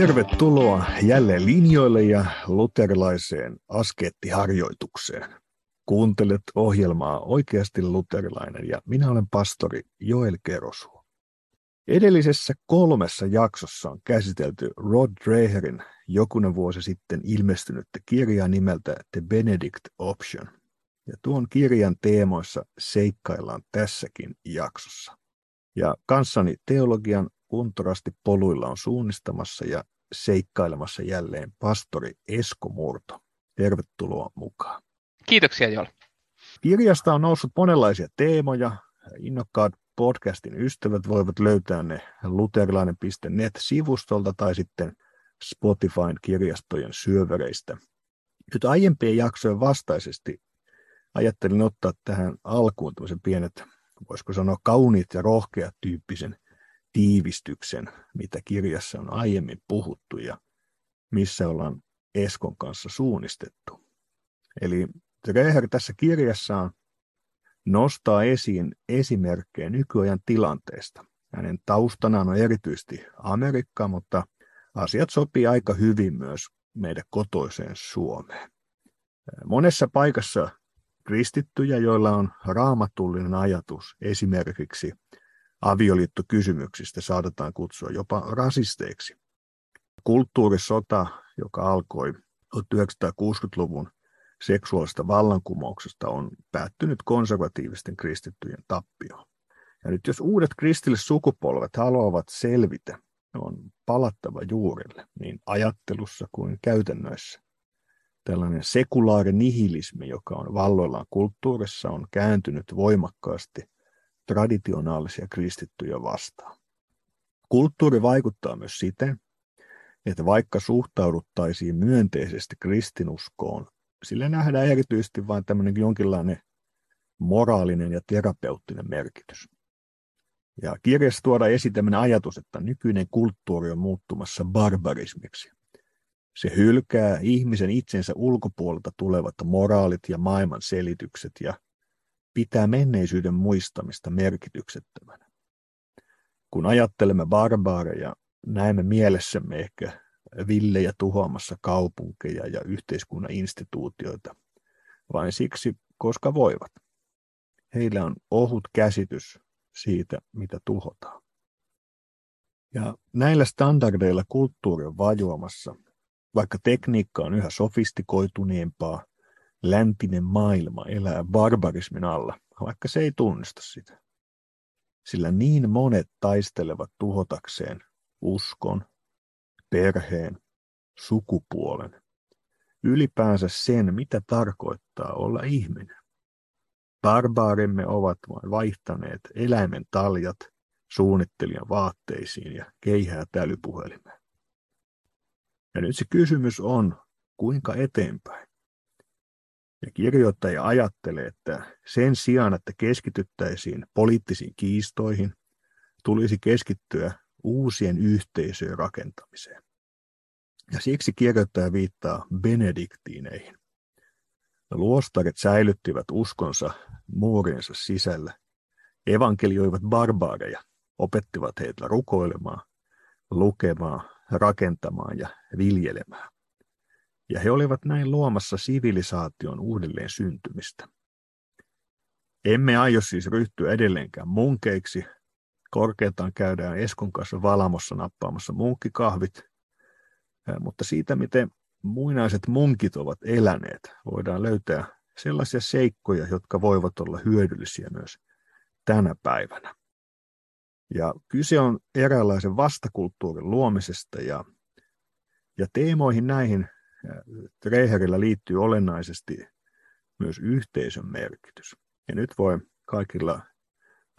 Tervetuloa jälleen linjoille ja luterilaiseen askeettiharjoitukseen. Kuuntelet ohjelmaa Oikeasti luterilainen ja minä olen pastori Joel Kerosuo. Edellisessä kolmessa jaksossa on käsitelty Rod Dreherin jokunen vuosi sitten ilmestynyttä kirjaa nimeltä The Benedict Option. Ja tuon kirjan teemoissa seikkaillaan tässäkin jaksossa. Ja kanssani teologian kuntorasti poluilla on suunnistamassa ja seikkailemassa jälleen pastori Esko Murto. Tervetuloa mukaan. Kiitoksia Joel. Kirjasta on noussut monenlaisia teemoja. Innokkaat podcastin ystävät voivat löytää ne luterilainen.net-sivustolta tai sitten Spotifyn kirjastojen syövereistä. Nyt aiempien jaksojen vastaisesti ajattelin ottaa tähän alkuun tämmöisen pienet, voisiko sanoa kauniit ja rohkeat tyyppisen tiivistyksen, mitä kirjassa on aiemmin puhuttu ja missä ollaan Eskon kanssa suunnistettu. Eli Dreher tässä kirjassaan nostaa esiin esimerkkejä nykyajan tilanteesta. Hänen taustanaan on erityisesti Amerikka, mutta asiat sopii aika hyvin myös meidän kotoiseen Suomeen. Monessa paikassa kristittyjä, joilla on raamatullinen ajatus esimerkiksi avioliittokysymyksistä saatetaan kutsua jopa rasisteiksi. Kulttuurisota, joka alkoi 1960-luvun seksuaalista vallankumouksesta, on päättynyt konservatiivisten kristittyjen tappioon. Ja nyt jos uudet kristilliset sukupolvet haluavat selvitä, on palattava juurille niin ajattelussa kuin käytännöissä. Tällainen sekulaari nihilismi, joka on valloillaan kulttuurissa, on kääntynyt voimakkaasti traditionaalisia kristittyjä vastaan. Kulttuuri vaikuttaa myös siten, että vaikka suhtauduttaisiin myönteisesti kristinuskoon, sillä nähdään erityisesti vain tämmöinen jonkinlainen moraalinen ja terapeuttinen merkitys. Ja kirjassa tuodaan esiin tämmöinen ajatus, että nykyinen kulttuuri on muuttumassa barbarismiksi. Se hylkää ihmisen itsensä ulkopuolelta tulevat moraalit ja maailman selitykset ja pitää menneisyyden muistamista merkityksettömänä. Kun ajattelemme barbaareja, näemme mielessämme ehkä villejä tuhoamassa kaupunkeja ja yhteiskunnan instituutioita, vain siksi, koska voivat. Heillä on ohut käsitys siitä, mitä tuhotaan. Ja näillä standardeilla kulttuuri on vajoamassa, vaikka tekniikka on yhä sofistikoituneempaa läntinen maailma elää barbarismin alla, vaikka se ei tunnista sitä. Sillä niin monet taistelevat tuhotakseen uskon, perheen, sukupuolen, ylipäänsä sen, mitä tarkoittaa olla ihminen. Barbaarimme ovat vain vaihtaneet eläimen taljat suunnittelijan vaatteisiin ja keihää tälypuhelimeen. Ja nyt se kysymys on, kuinka eteenpäin? Ja kirjoittaja ajattelee, että sen sijaan, että keskityttäisiin poliittisiin kiistoihin, tulisi keskittyä uusien yhteisöjen rakentamiseen. Ja siksi kirjoittaja viittaa benediktiineihin. Luostarit säilyttivät uskonsa muurinsa sisällä, evankelioivat barbaareja, opettivat heitä rukoilemaan, lukemaan, rakentamaan ja viljelemään ja he olivat näin luomassa sivilisaation uudelleen syntymistä. Emme aio siis ryhtyä edelleenkään munkeiksi. Korkeintaan käydään Eskon kanssa valamossa nappaamassa munkkikahvit, mutta siitä, miten muinaiset munkit ovat eläneet, voidaan löytää sellaisia seikkoja, jotka voivat olla hyödyllisiä myös tänä päivänä. Ja kyse on eräänlaisen vastakulttuurin luomisesta ja, ja teemoihin näihin Reiherillä liittyy olennaisesti myös yhteisön merkitys. Ja nyt voi kaikilla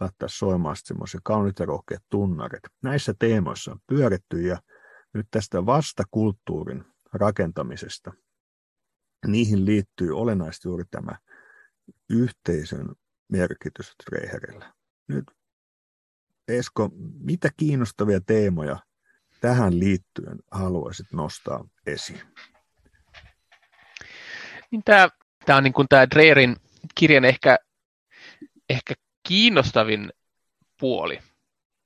laittaa soimaan semmoisia kauniit ja rohkeat tunnarit. Näissä teemoissa on pyöritty ja nyt tästä vastakulttuurin rakentamisesta, niihin liittyy olennaisesti juuri tämä yhteisön merkitys Reiherillä. Nyt Esko, mitä kiinnostavia teemoja tähän liittyen haluaisit nostaa esiin? Niin tämä, tämä on niin kuin tämä Dreerin kirjan ehkä, ehkä kiinnostavin puoli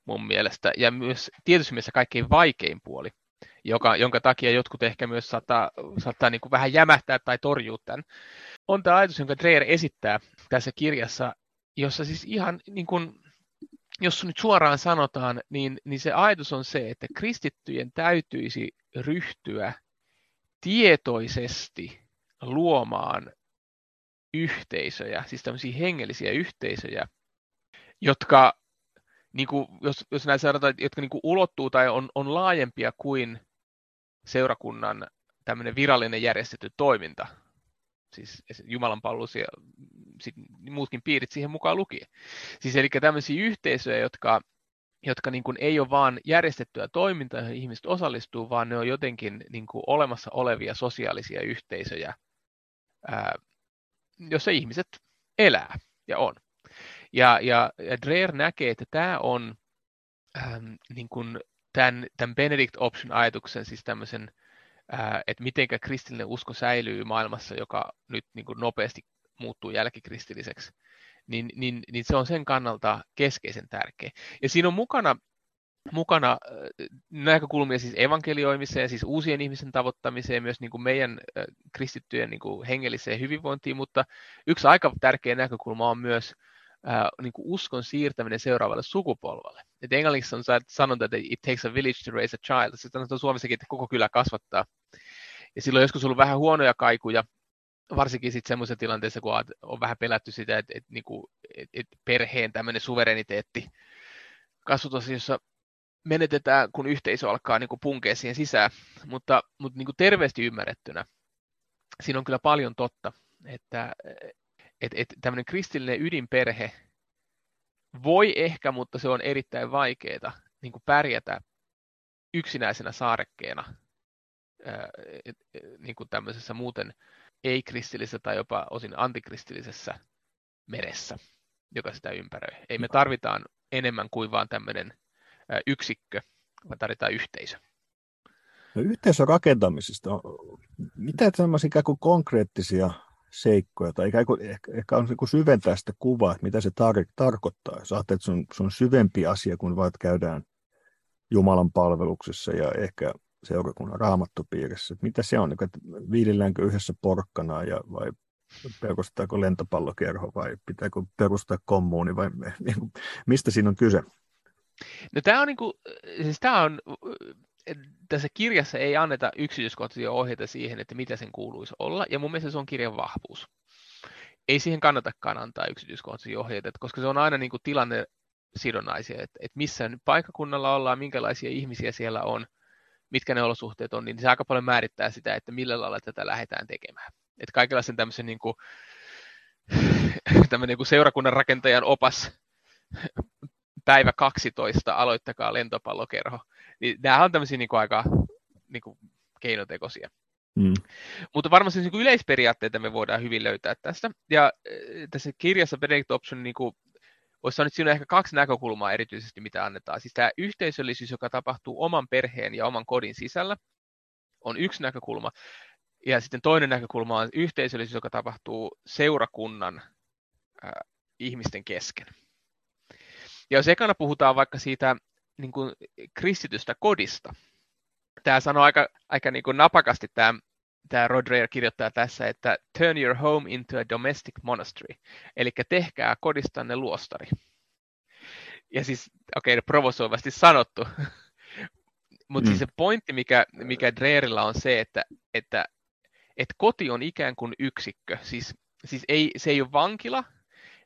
mun mielestä, ja myös tietysti mielessä kaikkein vaikein puoli. joka, jonka takia jotkut ehkä myös saattaa, saattaa niin kuin vähän jämähtää tai torjua tämän, on tämä ajatus, jonka Dreyer esittää tässä kirjassa, jossa siis ihan niin kuin, jos nyt suoraan sanotaan, niin, niin se ajatus on se, että kristittyjen täytyisi ryhtyä tietoisesti luomaan yhteisöjä, siis tämmöisiä hengellisiä yhteisöjä, jotka, niin kuin, jos, jos näin sanotaan, jotka niin kuin ulottuu tai on, on laajempia kuin seurakunnan tämmöinen virallinen järjestetty toiminta, siis Jumalan palvelus ja sit muutkin piirit siihen mukaan lukien. Siis eli tämmöisiä yhteisöjä, jotka, jotka niin kuin ei ole vain järjestettyä toimintaa, joihin ihmiset osallistuu, vaan ne on jotenkin niin kuin olemassa olevia sosiaalisia yhteisöjä, ää, jossa ihmiset elää ja on. Ja, ja, ja Dreher näkee, että tämä on ähm, niin kuin tämän, tämän Benedict Option-ajatuksen, siis tämmöisen, että miten kristillinen usko säilyy maailmassa, joka nyt niin kuin nopeasti muuttuu jälkikristilliseksi, niin, niin, niin se on sen kannalta keskeisen tärkeä. Ja siinä on mukana, mukana äh, näkökulmia siis evankelioimiseen, siis uusien ihmisen tavoittamiseen, myös niin kuin meidän äh, kristittyjen niin kuin hengelliseen hyvinvointiin, mutta yksi aika tärkeä näkökulma on myös äh, niin kuin uskon siirtäminen seuraavalle sukupolvelle. Et englanniksi on sanonta, että it takes a village to raise a child. Se sanotaan Suomessakin, että koko kylä kasvattaa. Ja silloin joskus ollut vähän huonoja kaikuja, varsinkin sitten semmoisessa tilanteessa, kun on vähän pelätty sitä, että, että, niinku, että, että perheen tämmöinen suvereniteetti kasvatus, jossa menetetään, kun yhteisö alkaa niin kuin punkea siihen sisään. Mutta, mutta niin kuin terveesti ymmärrettynä, siinä on kyllä paljon totta, että, että, että tämmöinen kristillinen ydinperhe voi ehkä, mutta se on erittäin vaikeaa niin kuin pärjätä yksinäisenä saarekkeena niin kuin tämmöisessä muuten ei-kristillisessä tai jopa osin antikristillisessä meressä, joka sitä ympäröi. Ei me tarvitaan enemmän kuin vain tämmöinen yksikkö, vaan tarvitaan yhteisö. No, yhteisön rakentamisesta, mitä tämmöisiä ikään kuin konkreettisia seikkoja, tai ikään kuin, ehkä, ehkä on niin syventää sitä kuvaa, että mitä se tar- tarkoittaa. Jos ajattelet, että se on, se on syvempi asia, kun vain käydään Jumalan palveluksessa ja ehkä seurakunnan raamattopiirissä. Että mitä se on, että viililläänkö yhdessä porkkanaa ja, vai perustetaanko lentopallokerho vai pitääkö perustaa kommuuni vai niin mistä siinä on kyse? No tämä on, niin kuin, siis tämä on tässä kirjassa ei anneta yksityiskohtaisia ohjeita siihen, että mitä sen kuuluisi olla, ja mun mielestä se on kirjan vahvuus. Ei siihen kannatakaan antaa yksityiskohtaisia ohjeita, koska se on aina niin kuin tilanne sidonnaisia, että, että missä paikkakunnalla ollaan, minkälaisia ihmisiä siellä on, mitkä ne olosuhteet on, niin se aika paljon määrittää sitä, että millä lailla tätä lähdetään tekemään. Että kaikenlaisen tämmöisen niin kuin, niin kuin seurakunnan rakentajan opas päivä 12, aloittakaa lentopallokerho. Niin nämä on tämmöisiä niin kuin aika niin kuin keinotekoisia. Mm. Mutta varmasti niin kuin yleisperiaatteita me voidaan hyvin löytää tästä. Ja tässä kirjassa Benedict Option niin kuin, voisi sanoa, että siinä on ehkä kaksi näkökulmaa erityisesti, mitä annetaan. Siis tämä yhteisöllisyys, joka tapahtuu oman perheen ja oman kodin sisällä, on yksi näkökulma. Ja sitten toinen näkökulma on yhteisöllisyys, joka tapahtuu seurakunnan äh, ihmisten kesken. Ja jos ekana puhutaan vaikka siitä niin kuin kristitystä kodista, tämä sanoo aika, aika niin kuin napakasti tämä, tämä Rodreer kirjoittaa tässä, että turn your home into a domestic monastery, eli tehkää kodistanne luostari. Ja siis, okei, okay, provosoivasti sanottu, mutta siis mm. siis se pointti, mikä, mikä Dreerillä on se, että, että, että koti on ikään kuin yksikkö, siis, siis ei, se ei ole vankila,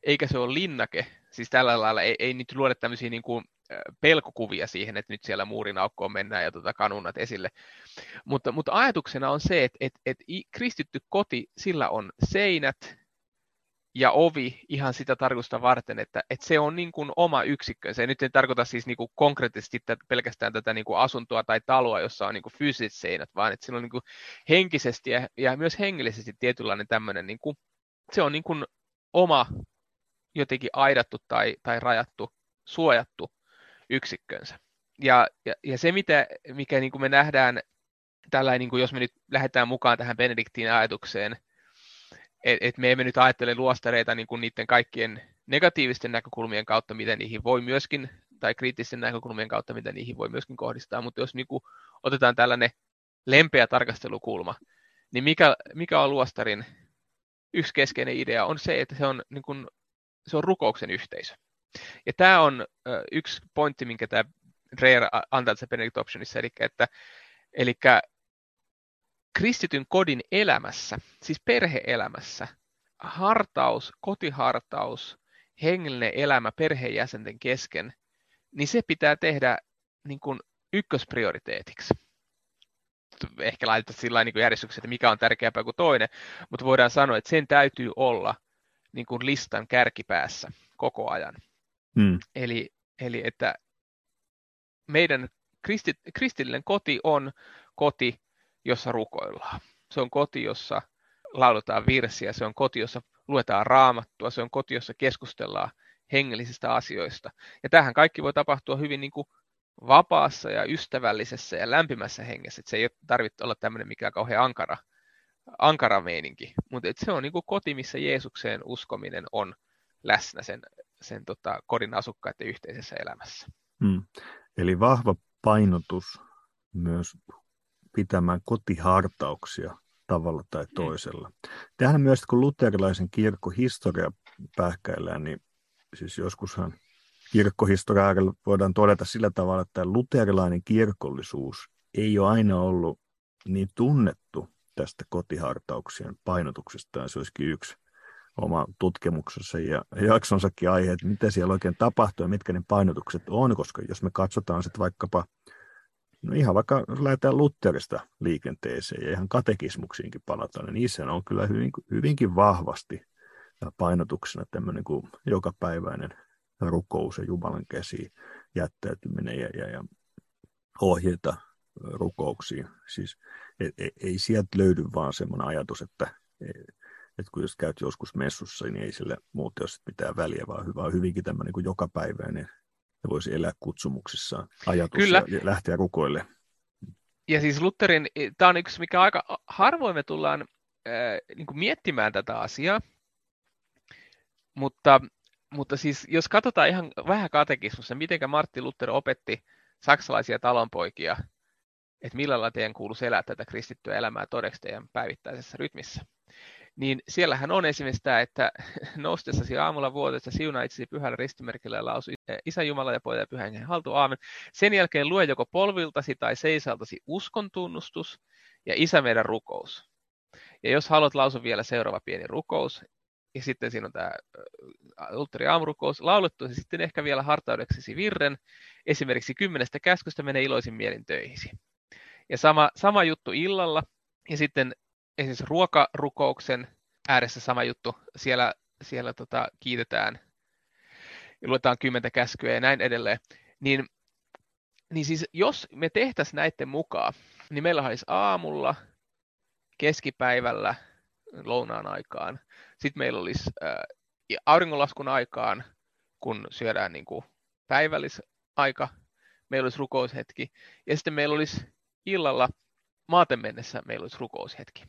eikä se ole linnake, siis tällä lailla ei, ei nyt luoda tämmöisiä niin kuin pelkokuvia siihen, että nyt siellä muurin aukkoon mennään ja tota kanunat esille. Mutta, mutta ajatuksena on se, että, että, että kristitty koti, sillä on seinät ja ovi ihan sitä tarkoitusta varten, että, että se on niin kuin oma yksikkö. Se nyt ei tarkoita siis niin kuin konkreettisesti tätä, pelkästään tätä niin kuin asuntoa tai taloa, jossa on niin kuin fyysiset seinät, vaan että sillä on niin kuin henkisesti ja, ja myös hengellisesti tietynlainen tämmöinen, niin kuin, se on niin kuin oma jotenkin aidattu tai, tai rajattu, suojattu yksikkönsä. Ja, ja, ja se, mitä, mikä niin kuin me nähdään tällä, niin kuin jos me nyt lähdetään mukaan tähän Benediktin ajatukseen, että et me emme nyt ajattele luostareita niin kuin niiden kaikkien negatiivisten näkökulmien kautta, miten niihin voi myöskin tai kriittisten näkökulmien kautta, mitä niihin voi myöskin kohdistaa, mutta jos niin kuin, otetaan tällainen lempeä tarkastelukulma, niin mikä, mikä on luostarin yksi keskeinen idea on se, että se on, niin kuin, se on rukouksen yhteisö. Ja tämä on yksi pointti, minkä tämä Dreyer antaa tässä Benedict Optionissa, eli että eli kristityn kodin elämässä, siis perheelämässä, hartaus, kotihartaus, hengellinen elämä perheenjäsenten kesken, niin se pitää tehdä niin kuin ykkösprioriteetiksi. Ehkä laitetaan sillä niin järjestyksessä, että mikä on tärkeämpää kuin toinen, mutta voidaan sanoa, että sen täytyy olla niin kuin listan kärkipäässä koko ajan. Hmm. Eli, eli että meidän kristit, kristillinen koti on koti, jossa rukoillaan. Se on koti, jossa lauletaan virsiä, se on koti, jossa luetaan raamattua, se on koti, jossa keskustellaan hengellisistä asioista. Ja tähän kaikki voi tapahtua hyvin niin kuin vapaassa ja ystävällisessä ja lämpimässä hengessä. Että se ei tarvitse olla tämmöinen mikään kauhean ankara, ankara meininki, mutta se on niin kuin koti, missä Jeesukseen uskominen on läsnä sen, sen tota, kodin asukkaiden yhteisessä elämässä. Hmm. Eli vahva painotus myös pitämään kotihartauksia tavalla tai mm. toisella. Tähän myös, kun luterilaisen kirkkohistoria pähkäillään, niin siis joskushan kirkkohistoria voidaan todeta sillä tavalla, että luterilainen kirkollisuus ei ole aina ollut niin tunnettu tästä kotihartauksien painotuksesta. Se olisikin yksi oma tutkimuksessa ja jaksonsakin aihe, että mitä siellä oikein tapahtuu ja mitkä ne painotukset on, koska jos me katsotaan sitten vaikkapa No ihan vaikka lähdetään Lutterista liikenteeseen ja ihan katekismuksiinkin palataan, niin niissä on kyllä hyvin, hyvinkin vahvasti painotuksena tämmöinen kuin jokapäiväinen rukous ja Jumalan käsi jättäytyminen ja, ja, ja ohjeita rukouksiin. Siis ei, ei, ei sieltä löydy vaan semmoinen ajatus, että, että kun jos käyt joskus messussa, niin ei sille muuta ole mitään väliä, vaan hyvä, hyvinkin tämmöinen kuin jokapäiväinen ja voisi elää kutsumuksissaan ajatus Kyllä. ja lähteä rukoille. Ja siis Lutherin, tämä on yksi, mikä aika harvoin me tullaan äh, niin kuin miettimään tätä asiaa, mutta, mutta siis jos katsotaan ihan vähän katekismussa, miten Martti Luther opetti saksalaisia talonpoikia, että millä lailla teidän kuuluisi elää tätä kristittyä elämää todeksi teidän päivittäisessä rytmissä, niin siellähän on esimerkiksi tämä, että noustessasi aamulla vuodesta siunaa itsesi pyhällä ristimerkillä ja lausu Isä Jumala ja Poja ja Pyhän Hengen haltu, aamen. Sen jälkeen lue joko polviltasi tai seisaltasi uskon tunnustus ja Isä meidän rukous. Ja jos haluat lausua vielä seuraava pieni rukous, ja sitten siinä on tämä Lutherin aamurukous laulettu, ja sitten ehkä vielä hartaudeksesi virren, esimerkiksi kymmenestä käskystä mene iloisin mielin töihisi. Ja sama, sama juttu illalla, ja sitten esimerkiksi ruokarukouksen ääressä sama juttu. Siellä, siellä tota, kiitetään ja luetaan kymmentä käskyä ja näin edelleen. Niin, niin siis jos me tehtäisiin näiden mukaan, niin meillä olisi aamulla, keskipäivällä, lounaan aikaan. Sitten meillä olisi äh, auringonlaskun aikaan, kun syödään niin kuin päivällisaika, meillä olisi rukoushetki. Ja sitten meillä olisi illalla maaten mennessä meillä olisi rukoushetki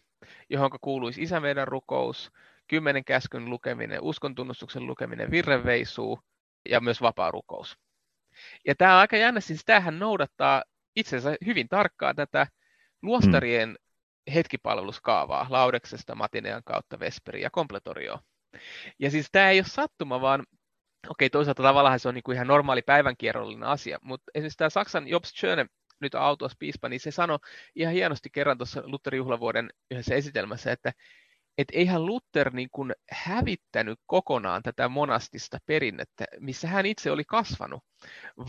johon kuuluisi Isä meidän rukous, kymmenen käskyn lukeminen, uskontunnustuksen lukeminen, virreveisuu ja myös vapaa rukous. Ja tämä on aika jännä, siis tämähän noudattaa itse asiassa hyvin tarkkaan tätä luostarien hmm. hetkipalveluskaavaa Laudeksesta, Matinean kautta Vesperi ja Kompletorio. Ja siis tämä ei ole sattuma, vaan okei, toisaalta tavallaan se on niin kuin ihan normaali päivänkierrollinen asia, mutta esimerkiksi tämä Saksan Jobs Schöne nyt Autos piispa, niin se sanoi ihan hienosti kerran tuossa Lutherin juhlavuoden yhdessä esitelmässä, että et eihän Luther niin kuin hävittänyt kokonaan tätä monastista perinnettä, missä hän itse oli kasvanut,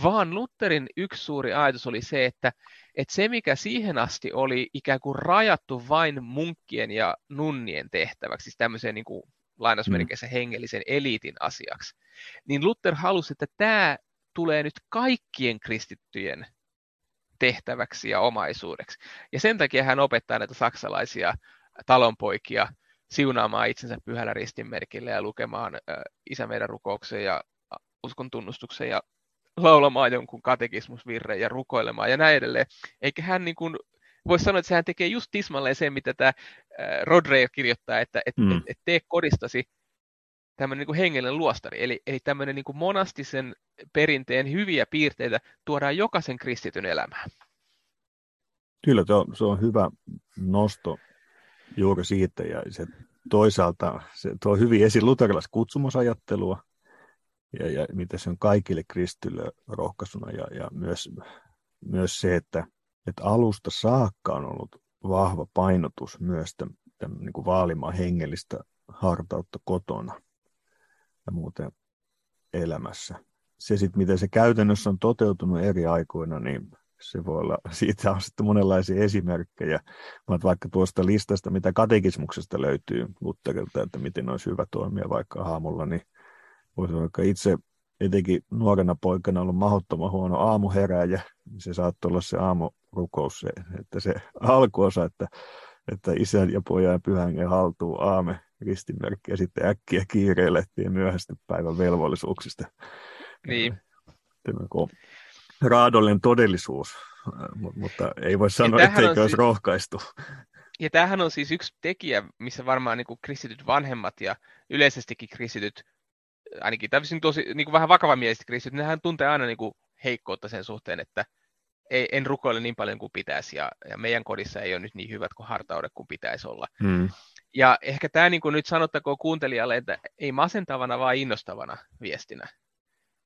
vaan Lutherin yksi suuri ajatus oli se, että, että se mikä siihen asti oli ikään kuin rajattu vain munkkien ja nunnien tehtäväksi, siis tämmöiseen niin kuin lainausmerkeissä hengellisen eliitin asiaksi, niin Luther halusi, että tämä tulee nyt kaikkien kristittyjen tehtäväksi ja omaisuudeksi. Ja sen takia hän opettaa näitä saksalaisia talonpoikia siunaamaan itsensä pyhällä ristinmerkillä ja lukemaan Isä meidän rukouksen ja uskon tunnustuksen ja laulamaan jonkun katekismusvirren ja rukoilemaan ja näin edelleen. Eikä hän niin kuin, voisi sanoa, että sehän tekee just tismalleen sen, mitä tämä Rodre kirjoittaa, että et, mm. et, et tee kodistasi tämmöinen niin hengellinen luostari, eli, eli tämmöinen niin monastisen perinteen hyviä piirteitä tuodaan jokaisen kristityn elämään. Kyllä, se on, se on hyvä nosto juuri siitä, ja se toisaalta se tuo hyvin esiin luterilaiskutsumusajattelua, ja, ja mitä se on kaikille kristille rohkaisuna, ja, ja myös, myös se, että, että alusta saakka on ollut vahva painotus myös tämän, tämän niin kuin vaalimaan hengellistä hartautta kotona ja muuten elämässä. Se sitten, miten se käytännössä on toteutunut eri aikoina, niin se voi olla, siitä on sitten monenlaisia esimerkkejä. Vaikka tuosta listasta, mitä katekismuksesta löytyy Lutterilta, että miten olisi hyvä toimia vaikka aamulla, niin voisi vaikka itse etenkin nuorena poikana ollut mahdottoman huono aamuheräjä, niin se saattoi olla se aamurukous, se, että se alkuosa, että, että isän ja pojan pyhän haltuu aame ristimerkki ja sitten äkkiä kiireilehtiin myöhäistä päivän velvollisuuksista. Niin. Tämä raadollinen todellisuus, mutta ei voi sanoa, etteikö olisi siis, rohkaistu. Ja tämähän on siis yksi tekijä, missä varmaan niin kuin kristityt vanhemmat ja yleisestikin kristityt, ainakin täysin tosi niin kuin vähän vakavamieliset kristityt, nehän tuntee aina niin kuin heikkoutta sen suhteen, että ei, en rukoile niin paljon kuin pitäisi ja, ja meidän kodissa ei ole nyt niin hyvät kuin hartaudet kuin pitäisi olla. Hmm. Ja ehkä tämä niin kuin nyt sanottakoon kuuntelijalle, että ei masentavana, vaan innostavana viestinä.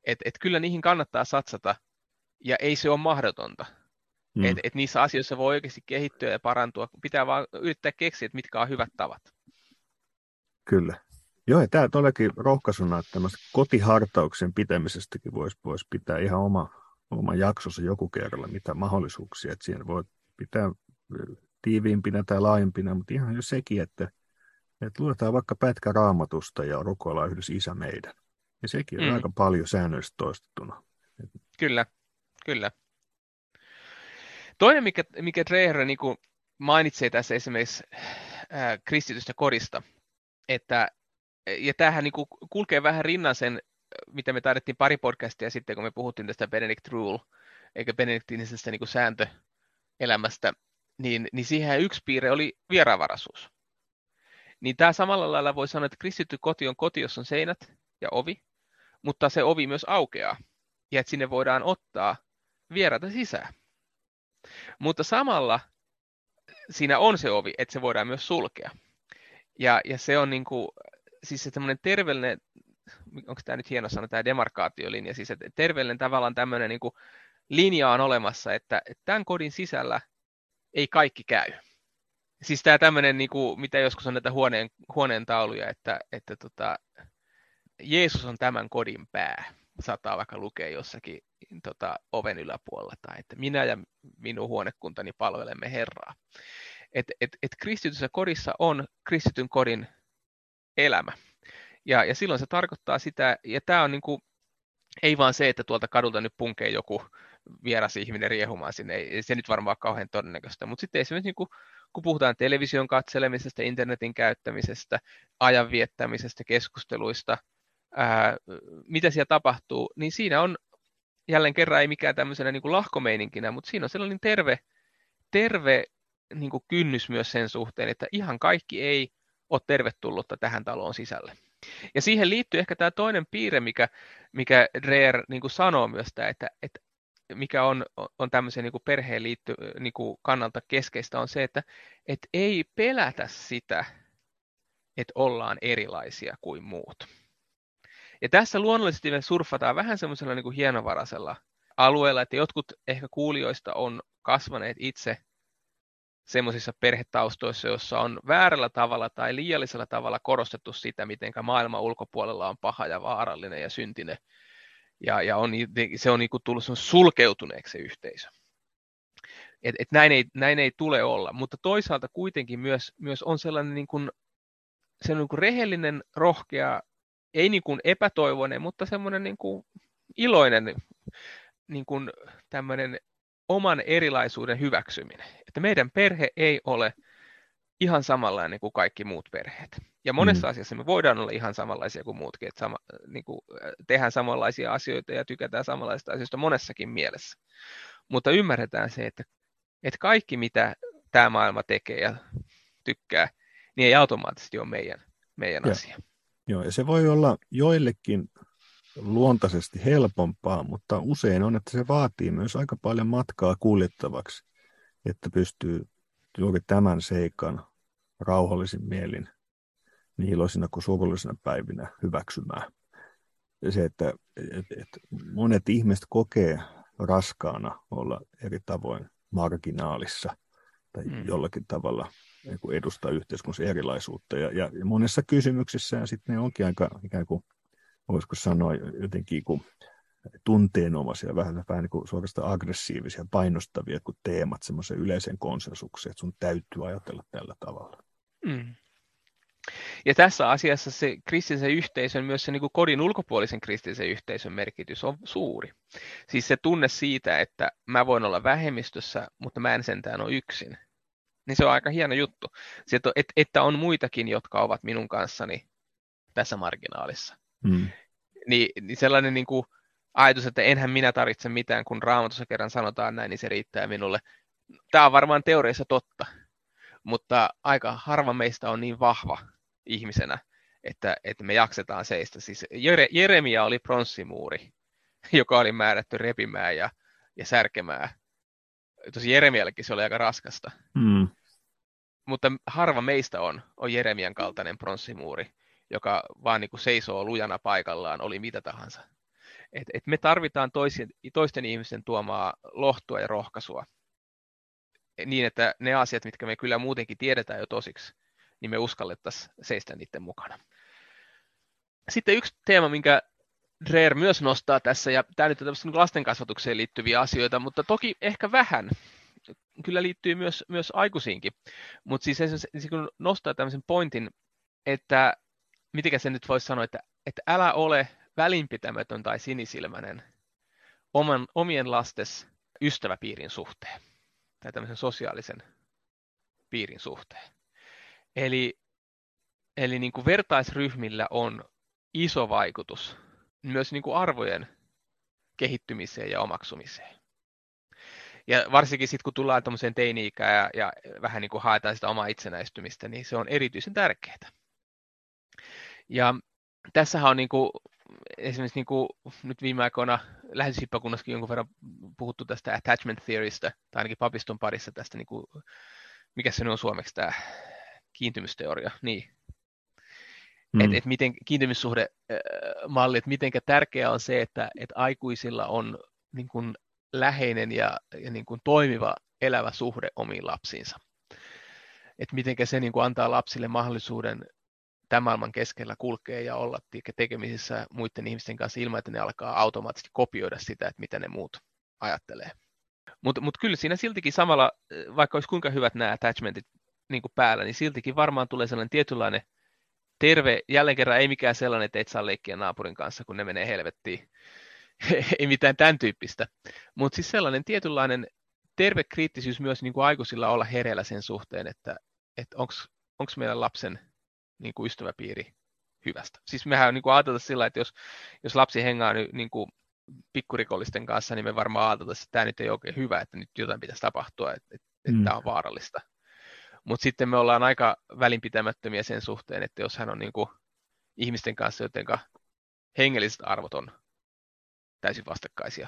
Että et kyllä niihin kannattaa satsata, ja ei se ole mahdotonta. Mm. Että et niissä asioissa voi oikeasti kehittyä ja parantua. Pitää vaan yrittää keksiä, että mitkä on hyvät tavat. Kyllä. Joo, ja tämä todellakin rohkaisuna, että kotihartauksen pitämisestäkin voisi vois pitää ihan oma, oma jaksossa joku kerralla, mitä mahdollisuuksia, että siinä voi pitää tiiviimpinä tai laajempina, mutta ihan jo sekin, että, että luetaan vaikka pätkä raamatusta ja rukoillaan yhdessä isä meidän. Ja sekin on mm. aika paljon säännöllisesti toistettuna. Kyllä, kyllä. Toinen, mikä, mikä Dreher niin mainitsee tässä esimerkiksi ää, kristitystä korista, että, ja tämähän niin kuin kulkee vähän rinnan sen, mitä me taidettiin pari podcastia sitten, kun me puhuttiin tästä Benedict Rule, eikä benediktiinisestä niin sääntöelämästä, niin, niin siihen yksi piirre oli vieraanvaraisuus. Niin tämä samalla lailla voi sanoa, että kristitty koti on koti, jossa on seinät ja ovi, mutta se ovi myös aukeaa, ja että sinne voidaan ottaa vieraita sisään. Mutta samalla siinä on se ovi, että se voidaan myös sulkea. Ja, ja se on niin kuin, siis se terveellinen, onko tämä nyt hieno sana, tämä demarkaatiolinja, siis että terveellinen tavallaan tämmöinen niin linja on olemassa, että, että tämän kodin sisällä ei kaikki käy. Siis tämä tämmöinen, niin kuin, mitä joskus on näitä huoneen, huoneen tauluja, että, että tota, Jeesus on tämän kodin pää. Saattaa vaikka lukea jossakin tota, oven yläpuolella, tai että minä ja minun huonekuntani palvelemme Herraa. Et, et, et kristityssä kodissa on kristityn kodin elämä. Ja, ja silloin se tarkoittaa sitä, ja tämä on niin kuin, ei vaan se, että tuolta kadulta nyt punkee joku vieras ihminen riehumaan sinne, ei se nyt varmaan kauhean todennäköistä, mutta sitten esimerkiksi niin kuin, kun puhutaan television katselemisesta, internetin käyttämisestä, ajan viettämisestä, keskusteluista, ää, mitä siellä tapahtuu, niin siinä on jälleen kerran ei mikään tämmöisenä niin kuin lahkomeininkinä, mutta siinä on sellainen terve, terve niin kuin kynnys myös sen suhteen, että ihan kaikki ei ole tervetullutta tähän taloon sisälle. Ja siihen liittyy ehkä tämä toinen piirre, mikä, mikä Dreer niin kuin sanoo myös tämä, että, että mikä on, on tämmöisen niin kuin perheen liitty, niin kuin kannalta keskeistä, on se, että, että ei pelätä sitä, että ollaan erilaisia kuin muut. Ja tässä luonnollisesti me surfataan vähän semmoisella niin hienovaraisella alueella, että jotkut ehkä kuulijoista on kasvaneet itse semmoisissa perhetaustoissa, jossa on väärällä tavalla tai liiallisella tavalla korostettu sitä, miten maailman ulkopuolella on paha ja vaarallinen ja syntinen. Ja, ja on, se on niin kuin tullut sulkeutuneeksi se yhteisö. Et, et näin, ei, näin ei tule olla, mutta toisaalta kuitenkin myös, myös on sellainen niin kuin, se on niin kuin rehellinen, rohkea ei niin kuin epätoivoinen, mutta semmoinen niin kuin iloinen niin kuin tämmöinen oman erilaisuuden hyväksyminen. Että meidän perhe ei ole ihan samanlainen kuin kaikki muut perheet. Ja monessa mm. asiassa me voidaan olla ihan samanlaisia kuin muutkin, että sama, niin kuin, tehdään samanlaisia asioita ja tykätään samanlaisista asioista monessakin mielessä. Mutta ymmärretään se, että, että kaikki mitä tämä maailma tekee ja tykkää, niin ei automaattisesti ole meidän, meidän asia. Joo, ja se voi olla joillekin luontaisesti helpompaa, mutta usein on, että se vaatii myös aika paljon matkaa kuljettavaksi, että pystyy juuri tämän seikan rauhallisin mielin niin iloisina kuin surullisina päivinä hyväksymään. Ja se, että, että, että monet ihmiset kokee raskaana olla eri tavoin marginaalissa tai mm. jollakin tavalla niin edustaa yhteiskunnassa erilaisuutta. Ja, ja, monessa kysymyksissä sitten ne onkin aika ikään kuin, voisiko sanoa jotenkin kuin tunteenomaisia, vähän, vähän niin kuin suorastaan aggressiivisia, painostavia kuin teemat semmoisen yleisen konsensukseen, että sun täytyy ajatella tällä tavalla. Mm. Ja tässä asiassa se kristillisen yhteisön, myös se niin kuin kodin ulkopuolisen kristillisen yhteisön merkitys on suuri. Siis se tunne siitä, että mä voin olla vähemmistössä, mutta mä en sentään ole yksin. Niin se on aika hieno juttu. Että on muitakin, jotka ovat minun kanssani tässä marginaalissa. Mm. Niin, niin sellainen niin kuin ajatus, että enhän minä tarvitse mitään, kun raamatussa kerran sanotaan näin, niin se riittää minulle. Tämä on varmaan teoriassa totta, mutta aika harva meistä on niin vahva ihmisenä, että, että me jaksetaan seistä. Siis Jere, Jeremia oli pronssimuuri, joka oli määrätty repimään ja, ja särkemään. Tosi Jeremiallekin se oli aika raskasta. Mm. Mutta harva meistä on, on Jeremian kaltainen pronssimuuri, joka vaan niin kuin seisoo lujana paikallaan, oli mitä tahansa. Et, et me tarvitaan toisen, toisten ihmisten tuomaa lohtua ja rohkaisua niin, että ne asiat, mitkä me kyllä muutenkin tiedetään jo tosiksi, niin me uskallettaisiin seistä niiden mukana. Sitten yksi teema, minkä Dreer myös nostaa tässä, ja tämä nyt on niin lasten kasvatukseen liittyviä asioita, mutta toki ehkä vähän, kyllä liittyy myös, myös aikuisiinkin, mutta siis esimerkiksi kun nostaa tämmöisen pointin, että miten se nyt voisi sanoa, että, että älä ole välinpitämätön tai sinisilmäinen oman, omien lastes ystäväpiirin suhteen tai tämmöisen sosiaalisen piirin suhteen. Eli, eli niin kuin vertaisryhmillä on iso vaikutus myös niin kuin arvojen kehittymiseen ja omaksumiseen. Ja varsinkin sitten, kun tullaan tuommoiseen teini-ikään ja, ja vähän niin kuin haetaan sitä omaa itsenäistymistä, niin se on erityisen tärkeää. Ja tässähän on niin kuin, esimerkiksi niin kuin nyt viime aikoina lähetyshiippakunnassakin jonkun verran puhuttu tästä attachment theorystä, tai ainakin papiston parissa tästä, niin kuin, mikä se on suomeksi tämä kiintymysteoria, niin. Mm. Että et miten kiintymyssuhdemalli, että miten tärkeää on se, että et aikuisilla on niin kuin läheinen ja, ja niin kuin toimiva elävä suhde omiin lapsiinsa. Että miten se niin kuin antaa lapsille mahdollisuuden tämän maailman keskellä kulkea ja olla tekemisissä muiden ihmisten kanssa ilman, että ne alkaa automaattisesti kopioida sitä, että mitä ne muut ajattelee. Mutta mut kyllä siinä siltikin samalla, vaikka olisi kuinka hyvät nämä attachmentit niin kuin päällä, niin siltikin varmaan tulee sellainen tietynlainen terve, jälleen kerran ei mikään sellainen, että et saa leikkiä naapurin kanssa, kun ne menee helvettiin. ei mitään tämän tyyppistä. Mutta siis sellainen tietynlainen terve kriittisyys myös niin kuin aikuisilla olla hereillä sen suhteen, että, että onko meidän lapsen niin kuin ystäväpiiri hyvästä. Siis mehän niin kuin ajatellaan sillä, että jos, jos lapsi hengaa niin, niin kuin pikkurikollisten kanssa, niin me varmaan ajatellaan, että tämä nyt ei ole oikein hyvä, että nyt jotain pitäisi tapahtua, että, että, mm. tämä on vaarallista. Mutta sitten me ollaan aika välinpitämättömiä sen suhteen, että jos hän on niin kuin ihmisten kanssa, joten hengelliset arvot on täysin vastakkaisia,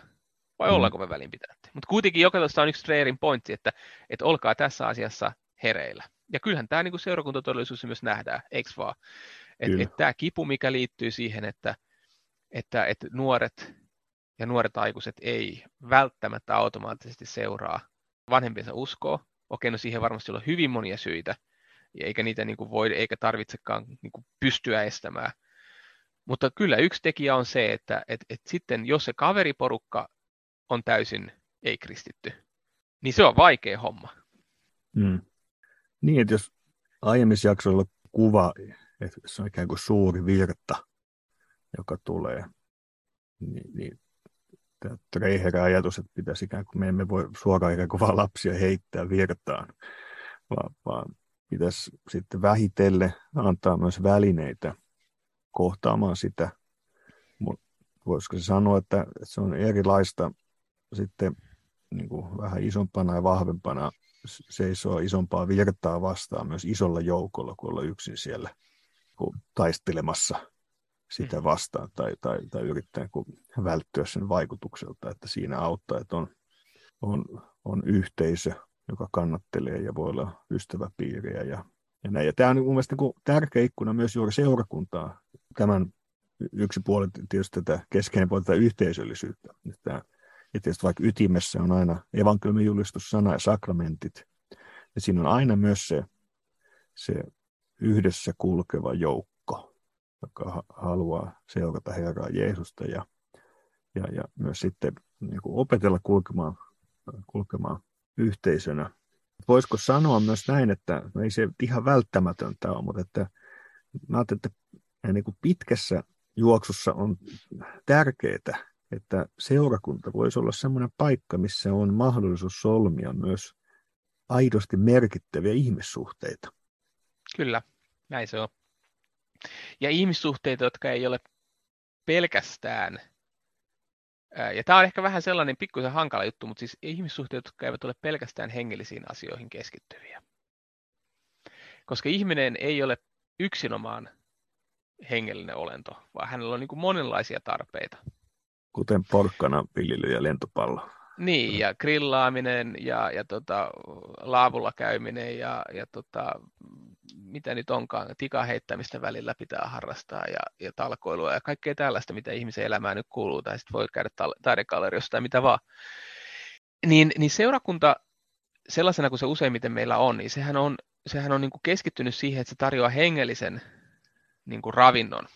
vai mm. ollaanko me välinpitämättä. Mutta kuitenkin joka on yksi Freerin pointti, että, että olkaa tässä asiassa hereillä. Ja kyllähän tämä niin seurakuntatodellisuus myös nähdään, eikö vaan? Että et tämä kipu, mikä liittyy siihen, että, että, että nuoret ja nuoret aikuiset ei välttämättä automaattisesti seuraa vanhempiensa uskoa, okei, no siihen varmasti on hyvin monia syitä, eikä niitä niin kuin voi, eikä tarvitsekaan niin kuin pystyä estämään. Mutta kyllä yksi tekijä on se, että et, et sitten jos se kaveriporukka on täysin ei-kristitty, niin se on vaikea homma. Mm. Niin, että jos aiemmissa jaksoilla kuva, että se on ikään kuin suuri virta, joka tulee, niin, niin tämä ajatus, että pitäisi ikään kuin, me emme voi suoraan ikään kuin vaan lapsia heittää virtaan, vaan, vaan pitäisi sitten vähitelle antaa myös välineitä kohtaamaan sitä. Voisiko se sanoa, että se on erilaista sitten niin kuin vähän isompana ja vahvempana seisoo isompaa virtaa vastaan myös isolla joukolla kuin olla yksin siellä taistelemassa sitä mm. vastaan tai, tai, tai yrittää niin välttyä sen vaikutukselta, että siinä auttaa, että on, on, on yhteisö, joka kannattelee ja voi olla ystäväpiiriä ja, ja näin. Ja tämä on mun mielestä niin tärkeä ikkuna myös juuri seurakuntaa. Tämän yksi puoli tietysti tätä keskeinen puoli tätä yhteisöllisyyttä. Että, ja tietysti vaikka ytimessä on aina evankeliumin julistus, sana ja sakramentit, ja siinä on aina myös se, se yhdessä kulkeva joukko, joka haluaa seurata Herraa Jeesusta ja, ja, ja myös sitten niin opetella kulkemaan, kulkemaan yhteisönä. Voisiko sanoa myös näin, että no ei se ihan välttämätöntä ole, mutta että mä että niin kuin pitkässä juoksussa on tärkeää, että seurakunta voisi olla sellainen paikka, missä on mahdollisuus solmia myös aidosti merkittäviä ihmissuhteita. Kyllä, näin se on. Ja ihmissuhteita, jotka ei ole pelkästään, ja tämä on ehkä vähän sellainen pikkuisen hankala juttu, mutta siis ihmissuhteet, jotka eivät ole pelkästään hengellisiin asioihin keskittyviä. Koska ihminen ei ole yksinomaan hengellinen olento, vaan hänellä on niin monenlaisia tarpeita. Kuten porkkana, viljely ja lentopallo. Niin, ja grillaaminen ja, ja tota, laavulla käyminen ja, ja tota, mitä nyt onkaan, tikan heittämistä välillä pitää harrastaa ja, ja talkoilua ja kaikkea tällaista, mitä ihmisen elämään nyt kuuluu, tai sitten voi käydä taidegalleriossa tai mitä vaan. Niin, niin seurakunta sellaisena kuin se useimmiten meillä on, niin sehän on, sehän on niin kuin keskittynyt siihen, että se tarjoaa hengellisen niin kuin ravinnon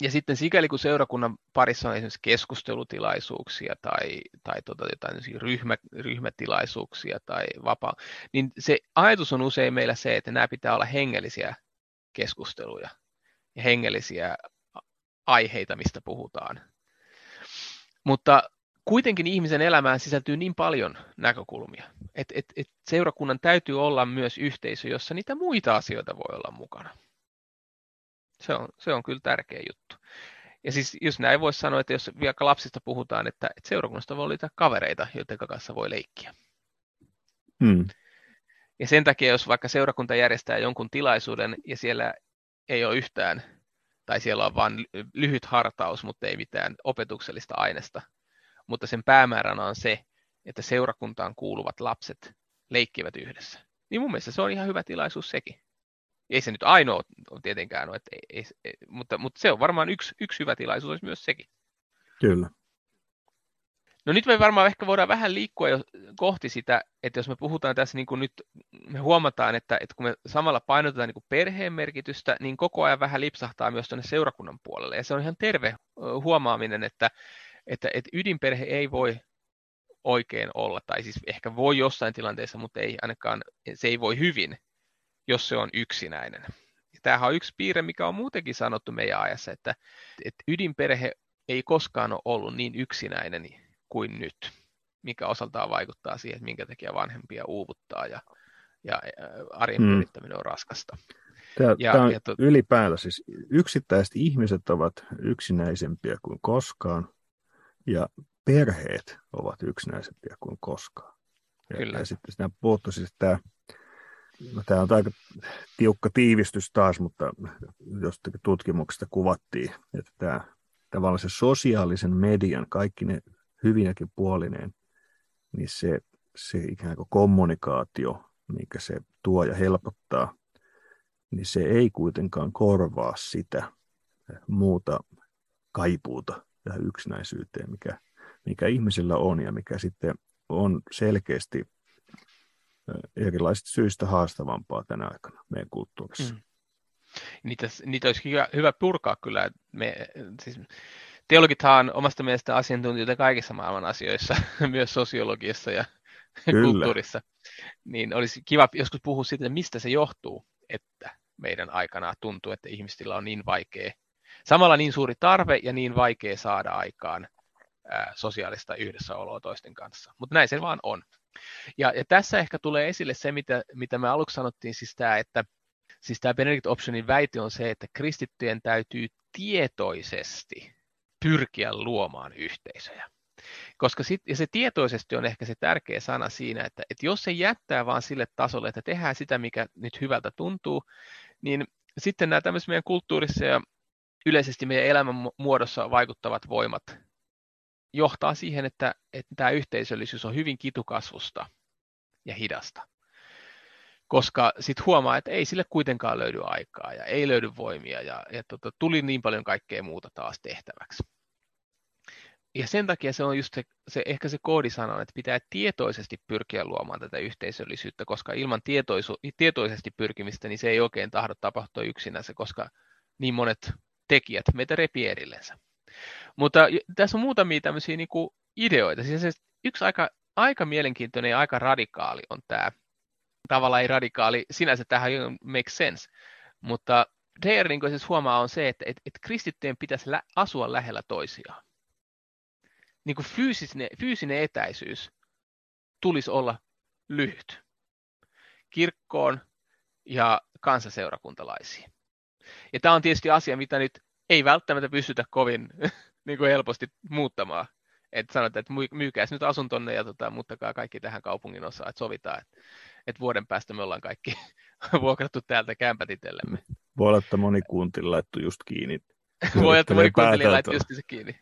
ja sitten sikäli kun seurakunnan parissa on esimerkiksi keskustelutilaisuuksia tai, tai tota, jotain ryhmä, ryhmätilaisuuksia tai vapaa, niin se ajatus on usein meillä se, että nämä pitää olla hengellisiä keskusteluja ja hengellisiä aiheita, mistä puhutaan. Mutta kuitenkin ihmisen elämään sisältyy niin paljon näkökulmia, että et, et seurakunnan täytyy olla myös yhteisö, jossa niitä muita asioita voi olla mukana. Se on, se on kyllä tärkeä juttu. Ja siis jos näin voisi sanoa, että jos vielä lapsista puhutaan, että, että seurakunnasta voi olla kavereita, joiden kanssa voi leikkiä. Hmm. Ja sen takia, jos vaikka seurakunta järjestää jonkun tilaisuuden ja siellä ei ole yhtään, tai siellä on vain lyhyt hartaus, mutta ei mitään opetuksellista aineesta, mutta sen päämääränä on se, että seurakuntaan kuuluvat lapset leikkivät yhdessä. Niin mun mielestä se on ihan hyvä tilaisuus sekin ei se nyt ainoa tietenkään ole, että ei, ei, mutta, mutta se on varmaan yksi, yksi hyvä tilaisuus olisi myös sekin. Kyllä. No nyt me varmaan ehkä voidaan vähän liikkua jo kohti sitä, että jos me puhutaan tässä niin kuin nyt, me huomataan, että, että kun me samalla painotetaan niin kuin perheen merkitystä, niin koko ajan vähän lipsahtaa myös tuonne seurakunnan puolelle. Ja se on ihan terve huomaaminen, että, että, että ydinperhe ei voi oikein olla, tai siis ehkä voi jossain tilanteessa, mutta ei ainakaan, se ei voi hyvin, jos se on yksinäinen. Tämähän on yksi piirre, mikä on muutenkin sanottu meidän ajassa, että, että ydinperhe ei koskaan ole ollut niin yksinäinen kuin nyt, mikä osaltaan vaikuttaa siihen, että minkä takia vanhempia uuvuttaa ja, ja arjen hmm. pyrittäminen on raskasta. Tämä, ja, tämä on ja to... ylipäällä siis yksittäiset ihmiset ovat yksinäisempiä kuin koskaan ja perheet ovat yksinäisempiä kuin koskaan. Ja, Kyllä. ja sitten nämä puhuttu siis tämä No, tämä on aika tiukka tiivistys taas, mutta jostakin tutkimuksesta kuvattiin, että tämä tavallaan se sosiaalisen median, kaikki ne hyvinäkin puolineen, niin se, se ikään kuin kommunikaatio, mikä se tuo ja helpottaa, niin se ei kuitenkaan korvaa sitä muuta kaipuuta ja yksinäisyyteen, mikä, mikä ihmisillä on ja mikä sitten on selkeästi erilaisista syistä haastavampaa tänä aikana meidän kulttuurissa. Mm. Niitä, niitä olisi hyvä, hyvä purkaa kyllä. Me, siis, teologithan omasta mielestä asiantuntijoita kaikissa maailman asioissa, myös sosiologiassa ja kyllä. kulttuurissa. Niin olisi kiva joskus puhua siitä, että mistä se johtuu, että meidän aikana tuntuu, että ihmisillä on niin vaikea, samalla niin suuri tarve ja niin vaikea saada aikaan ää, sosiaalista yhdessäoloa toisten kanssa. Mutta näin se vaan on. Ja, ja tässä ehkä tulee esille se, mitä, mitä me aluksi sanottiin, siis tämä, että siis tämä Benedict Optionin väite on se, että kristittyjen täytyy tietoisesti pyrkiä luomaan yhteisöjä. Koska sit, ja se tietoisesti on ehkä se tärkeä sana siinä, että, että jos se jättää vaan sille tasolle, että tehdään sitä, mikä nyt hyvältä tuntuu, niin sitten nämä tämmöiset meidän kulttuurissa ja yleisesti meidän elämän muodossa vaikuttavat voimat johtaa siihen, että, että tämä yhteisöllisyys on hyvin kitukasvusta ja hidasta. Koska sitten huomaa, että ei sille kuitenkaan löydy aikaa ja ei löydy voimia ja, ja tota, tuli niin paljon kaikkea muuta taas tehtäväksi. Ja sen takia se on just se, se ehkä se koodisana, että pitää tietoisesti pyrkiä luomaan tätä yhteisöllisyyttä, koska ilman tietoisu, tietoisesti pyrkimistä niin se ei oikein tahdo tapahtua yksinänsä, koska niin monet tekijät meitä repii erillensä. Mutta tässä on muutamia tämmöisiä niin kuin ideoita. Siis yksi aika, aika mielenkiintoinen ja aika radikaali on tämä. Tavallaan ei radikaali, sinänsä tähän make sense, mutta Dreyer niin siis huomaa on se, että, että, että kristittyjen pitäisi lä- asua lähellä toisiaan. Niin kuin fyysinen, fyysinen etäisyys tulisi olla lyhyt kirkkoon ja kansaseurakuntalaisiin. Ja tämä on tietysti asia, mitä nyt ei välttämättä pystytä kovin niin kuin helposti muuttamaan. Että sanotaan, että myykää nyt asuntonne ja tota, muuttakaa kaikki tähän kaupungin osaan, että sovitaan, että, että vuoden päästä me ollaan kaikki vuokrattu täältä kämpät itsellemme. Voi olla, että moni kuuntelija laittu just kiinni. Voi olla, että moni kuuntelija laittu just se kiinni.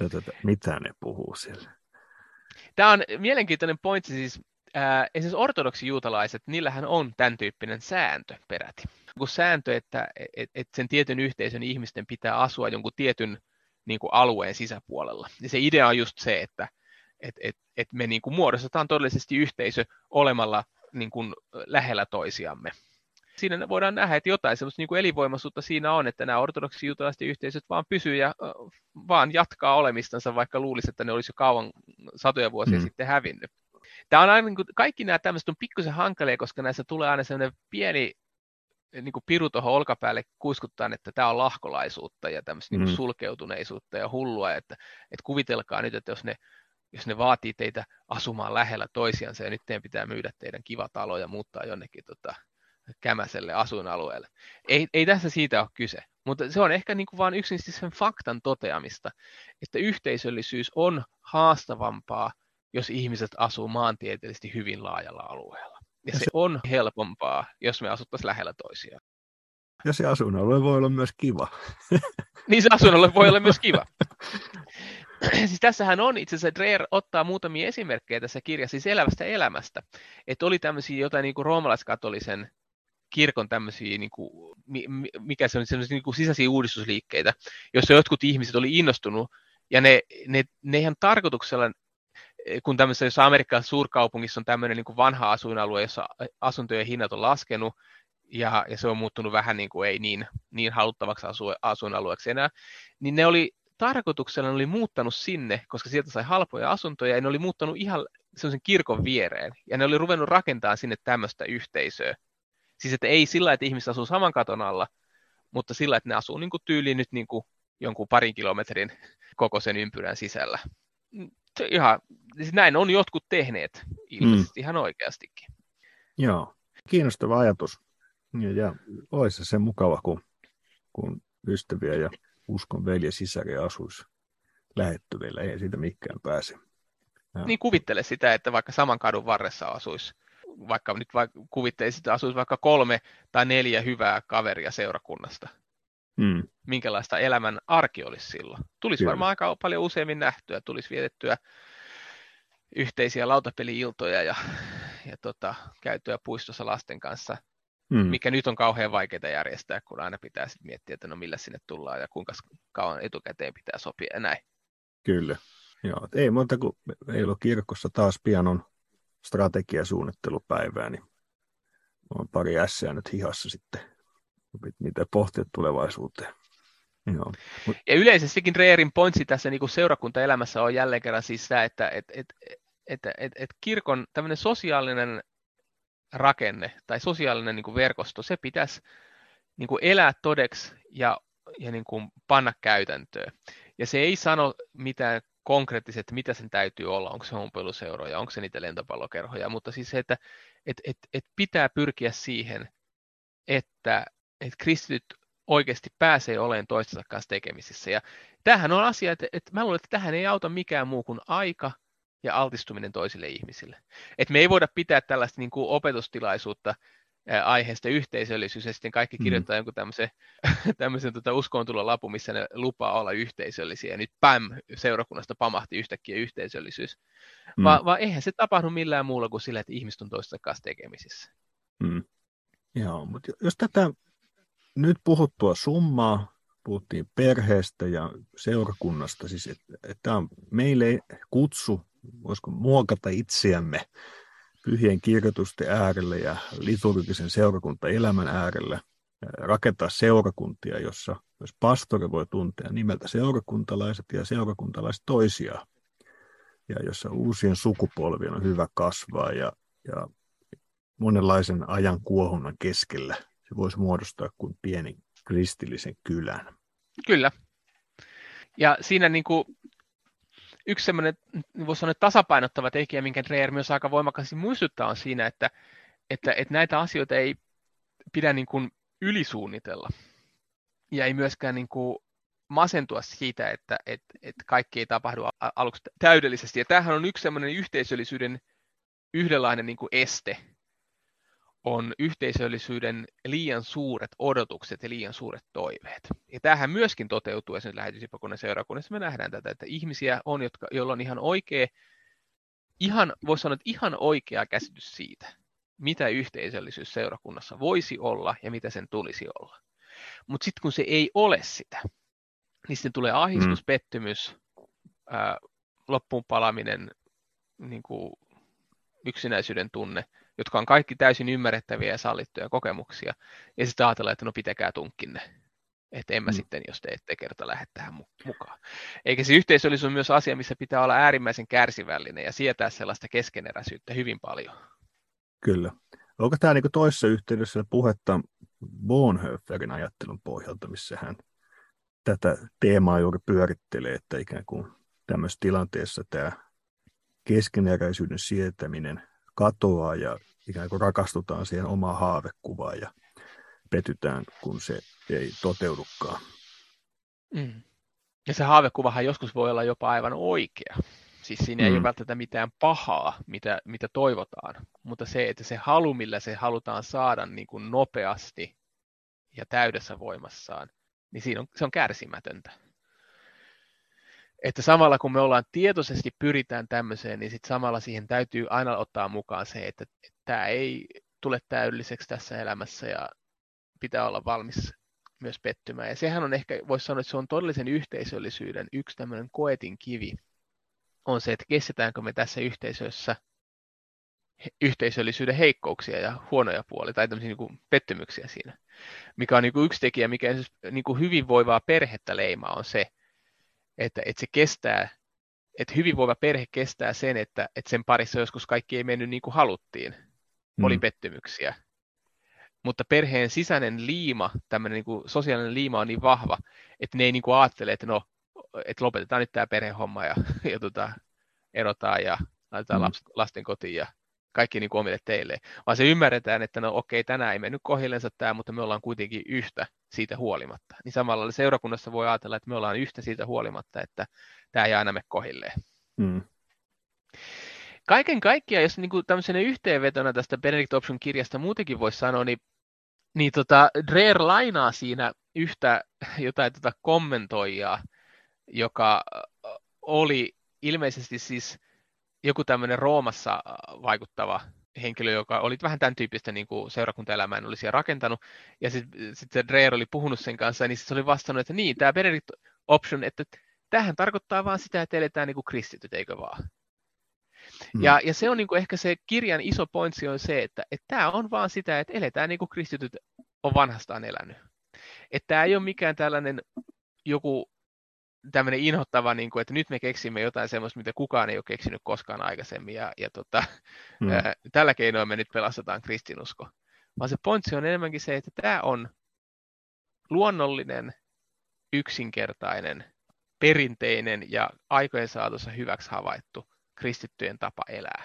Ja tätä, mitä ne puhuu siellä? Tämä on mielenkiintoinen pointti siis. Äh, esimerkiksi ortodoksi juutalaiset, niillähän on tämän tyyppinen sääntö peräti kuin sääntö, että et, et sen tietyn yhteisön ihmisten pitää asua jonkun tietyn niin kuin alueen sisäpuolella. Ja se idea on just se, että et, et, et me niin kuin muodostetaan todellisesti yhteisö olemalla niin kuin lähellä toisiamme. Siinä voidaan nähdä, että jotain sellaista niin kuin elinvoimaisuutta siinä on, että nämä ortodoksi juutalaiset yhteisöt vaan pysyy ja vaan jatkaa olemistansa, vaikka luulisi, että ne olisi jo kauan satoja vuosia mm. sitten hävinnyt. Tämä on aina, niin kuin, kaikki nämä tämmöiset on pikkusen hankalia, koska näissä tulee aina sellainen pieni niin kuin piru tuohon olkapäälle kuiskuttaa, että tämä on lahkolaisuutta ja tämmöistä niin mm. sulkeutuneisuutta ja hullua, että, että kuvitelkaa nyt, että jos ne, jos ne vaatii teitä asumaan lähellä toisiansa ja nyt teidän pitää myydä teidän kiva talo ja muuttaa jonnekin tota, kämäselle asuinalueelle. Ei, ei tässä siitä ole kyse, mutta se on ehkä niin kuin vain yksinkertaisesti sen faktan toteamista, että yhteisöllisyys on haastavampaa, jos ihmiset asuu maantieteellisesti hyvin laajalla alueella. Ja se, se on helpompaa, jos me asuttaisiin lähellä toisiaan. Ja se asuinalue voi olla myös kiva. niin se asuinalue voi olla myös kiva. siis tässähän on itse asiassa, Dreyer ottaa muutamia esimerkkejä tässä kirjassa siis elävästä elämästä. Että oli tämmöisiä jotain niin kuin roomalaiskatolisen kirkon tämmöisiä, niin kuin, mikä se on, sellaisia niin kuin sisäisiä uudistusliikkeitä, joissa jotkut ihmiset oli innostunut, ja ne, ne, ne ihan tarkoituksella kun tämmöisessä jos Amerikan suurkaupungissa on tämmöinen niin kuin vanha asuinalue, jossa asuntojen hinnat on laskenut, ja, ja se on muuttunut vähän niin kuin ei niin, niin haluttavaksi asu, asuinalueeksi enää, niin ne oli tarkoituksella ne oli muuttanut sinne, koska sieltä sai halpoja asuntoja, ja ne oli muuttanut ihan sellaisen kirkon viereen, ja ne oli ruvennut rakentamaan sinne tämmöistä yhteisöä. Siis että ei sillä, että ihmiset asuu saman katon alla, mutta sillä, että ne asuu niin kuin tyyliin nyt niin kuin jonkun parin kilometrin kokoisen ympyrän sisällä ihan, siis näin on jotkut tehneet ilmeisesti mm. ihan oikeastikin. Joo, kiinnostava ajatus. Ja, ja olisi se mukava, kun, kun ystäviä ja uskon velje sisäriä asuisi lähettyvillä. Ei siitä mikään pääse. Ja. Niin kuvittele sitä, että vaikka saman kadun varressa asuisi, vaikka nyt vaikka kuvittelisit, että asuisi vaikka kolme tai neljä hyvää kaveria seurakunnasta. Mm. Minkälaista elämän arki olisi silloin. Tulisi Kyllä. varmaan aika paljon useammin nähtyä, tulisi vietettyä yhteisiä lautapeli-iltoja ja, ja tota, käytyä puistossa lasten kanssa, mm. mikä nyt on kauhean vaikeaa järjestää, kun aina pitää sitten miettiä, että no millä sinne tullaan ja kuinka kauan etukäteen pitää sopia ja näin. Kyllä. Joo, ei monta kuin meillä on kirkossa taas pian on strategiasuunnittelupäivää, niin on pari ässää nyt hihassa sitten mitä pohtia tulevaisuuteen. Joo. Ja yleisestikin Reerin pointsi tässä niin seurakuntaelämässä on jälleen kerran siis sitä, että et, et, et, et, et kirkon tämmöinen sosiaalinen rakenne tai sosiaalinen niin kuin verkosto, se pitäisi niin kuin elää todeksi ja, ja niin kuin panna käytäntöön. Ja se ei sano mitään konkreettisesti, mitä sen täytyy olla, onko se ompeluseuroja, onko se niitä lentopallokerhoja, mutta siis se, että et, et, et pitää pyrkiä siihen, että että kristityt oikeasti pääsee olemaan toistensa kanssa tekemisissä. Ja tämähän on asia, että, että mä luulen, että tähän ei auta mikään muu kuin aika ja altistuminen toisille ihmisille. Et me ei voida pitää tällaista niin kuin opetustilaisuutta aiheesta yhteisöllisyys, ja sitten kaikki mm. kirjoittaa mm. jonkun tämmöisen, tämmöisen tota lapun, missä ne lupaa olla yhteisöllisiä, ja nyt päm, seurakunnasta pamahti yhtäkkiä yhteisöllisyys. Mm. Va, vaan eihän se tapahdu millään muulla kuin sillä, että ihmiset on toistensa kanssa tekemisissä. Mm. Joo, mutta jos tätä nyt puhuttua summaa, puhuttiin perheestä ja seurakunnasta, siis että, on meille kutsu, voisiko muokata itseämme pyhien kirjoitusten äärelle ja liturgisen seurakuntaelämän äärelle, rakentaa seurakuntia, jossa myös pastori voi tuntea nimeltä seurakuntalaiset ja seurakuntalaiset toisiaan, ja jossa uusien sukupolvien on hyvä kasvaa ja, ja monenlaisen ajan kuohunnan keskellä se voisi muodostaa kuin pieni kristillisen kylän. Kyllä. Ja siinä niin kuin yksi semmoinen, voisi sanoa, tasapainottava tekijä, minkä Dreyer myös aika voimakkaasti muistuttaa, on siinä, että, että, että näitä asioita ei pidä niin kuin ylisuunnitella. Ja ei myöskään niin kuin masentua siitä, että, että, että kaikki ei tapahdu aluksi täydellisesti. Ja tämähän on yksi semmoinen yhteisöllisyyden yhdenlainen niin kuin este, on yhteisöllisyyden liian suuret odotukset ja liian suuret toiveet. Ja tämähän myöskin toteutuu esimerkiksi lähetysipakunnan seurakunnassa. Me nähdään tätä, että ihmisiä on, jotka, joilla on ihan oikea, ihan, voisi sanoa, että ihan oikea käsitys siitä, mitä yhteisöllisyys seurakunnassa voisi olla ja mitä sen tulisi olla. Mutta sitten kun se ei ole sitä, niin sitten tulee ahdistus, mm. pettymys, ää, loppuun palaminen, niin kuin yksinäisyyden tunne, jotka on kaikki täysin ymmärrettäviä ja sallittuja kokemuksia. Ja sitten ajatellaan, että no pitäkää tunkkinne. Että en mä mm. sitten, jos te ette kerta lähde tähän mukaan. Eikä se yhteisöllisyys on myös asia, missä pitää olla äärimmäisen kärsivällinen ja sietää sellaista keskeneräisyyttä hyvin paljon. Kyllä. Onko tämä niin toisessa yhteydessä puhetta Bonhoefferin ajattelun pohjalta, missä hän tätä teemaa juuri pyörittelee, että ikään kuin tämmöisessä tilanteessa tämä keskeneräisyyden sietäminen katoaa ja ikään kuin rakastutaan siihen omaan haavekuvaan ja petytään, kun se ei toteudukaan. Mm. Ja se haavekuvahan joskus voi olla jopa aivan oikea. Siis siinä mm. ei ole välttämättä mitään pahaa, mitä, mitä toivotaan, mutta se, että se halu, millä se halutaan saada niin kuin nopeasti ja täydessä voimassaan, niin siinä on, se on kärsimätöntä että samalla kun me ollaan tietoisesti pyritään tämmöiseen, niin sitten samalla siihen täytyy aina ottaa mukaan se, että, että tämä ei tule täydelliseksi tässä elämässä ja pitää olla valmis myös pettymään. Ja sehän on ehkä, voisi sanoa, että se on todellisen yhteisöllisyyden yksi tämmöinen koetin kivi, on se, että kestetäänkö me tässä yhteisössä yhteisöllisyyden heikkouksia ja huonoja puolia tai tämmöisiä niin kuin pettymyksiä siinä. Mikä on niin kuin yksi tekijä, mikä niin kuin hyvinvoivaa perhettä leimaa, on se, että, että se kestää, että hyvinvoiva perhe kestää sen, että, että sen parissa joskus kaikki ei mennyt niin kuin haluttiin. Mm. Oli pettymyksiä. Mutta perheen sisäinen liima, tämmöinen niin kuin sosiaalinen liima on niin vahva, että ne ei niin kuin ajattele, että no, että lopetetaan nyt tämä perhehomma ja, ja tota, erotaan ja laitetaan mm. lasten kotiin ja kaikki niin kuin omille teille, vaan se ymmärretään, että no okei, tänään ei mennyt kohillensa tämä, mutta me ollaan kuitenkin yhtä siitä huolimatta. Niin samalla seurakunnassa voi ajatella, että me ollaan yhtä siitä huolimatta, että tämä ei aina me kohilleen. Mm. Kaiken kaikkiaan, jos niin kuin tämmöisenä yhteenvetona tästä Benedict Option kirjasta muutenkin voisi sanoa, niin, niin tota, Dreher lainaa siinä yhtä jotain tota kommentoijaa, joka oli ilmeisesti siis joku tämmöinen Roomassa äh, vaikuttava henkilö, joka oli vähän tämän tyyppistä niin kuin seurakuntaelämää oli siellä rakentanut, ja sitten sit se Dreer oli puhunut sen kanssa, niin se oli vastannut, että niin, tämä Benedict option, että tähän tarkoittaa vaan sitä, että eletään niin kuin kristityt, eikö vaan? Hmm. Ja, ja se on niin kuin ehkä se kirjan iso pointsi on se, että, että tämä on vaan sitä, että eletään niin kuin kristityt on vanhastaan elänyt. Että tämä ei ole mikään tällainen joku tämmöinen inhottava, niin kuin, että nyt me keksimme jotain semmoista, mitä kukaan ei ole keksinyt koskaan aikaisemmin, ja, ja tota, mm. ää, tällä keinoin me nyt pelastetaan kristinusko. Vaan se pointsi on enemmänkin se, että tämä on luonnollinen, yksinkertainen, perinteinen ja aikojen saatossa hyväksi havaittu kristittyjen tapa elää.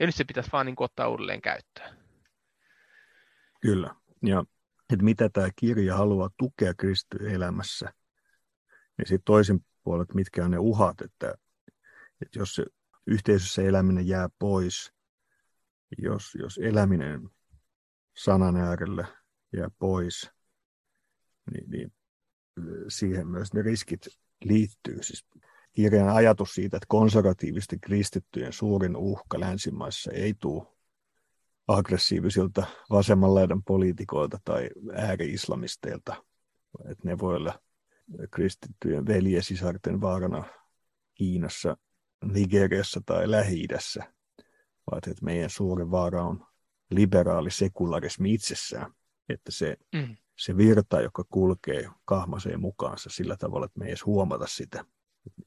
Ja nyt se pitäisi vaan niin kuin, ottaa uudelleen käyttöön. Kyllä. Ja että mitä tämä kirja haluaa tukea kristityn elämässä – ja sitten toisin puolet, mitkä on ne uhat, että, että jos se yhteisössä eläminen jää pois, jos, jos eläminen sanan äärelle ja pois, niin, niin siihen myös ne riskit liittyy. Siis kirjan ajatus siitä, että konservatiivisten kristittyjen suurin uhka länsimaissa ei tule aggressiivisilta vasemman laidan poliitikoilta tai ääri-islamisteilta. Että ne voi olla kristittyjen veljesisarten vaarana Kiinassa, Nigeriassa tai Lähi-idässä, vaan että meidän suuri vaara on liberaali sekularismi itsessään, että se, mm. se virta, joka kulkee, kahmaseen mukaansa sillä tavalla, että me ei edes huomata sitä.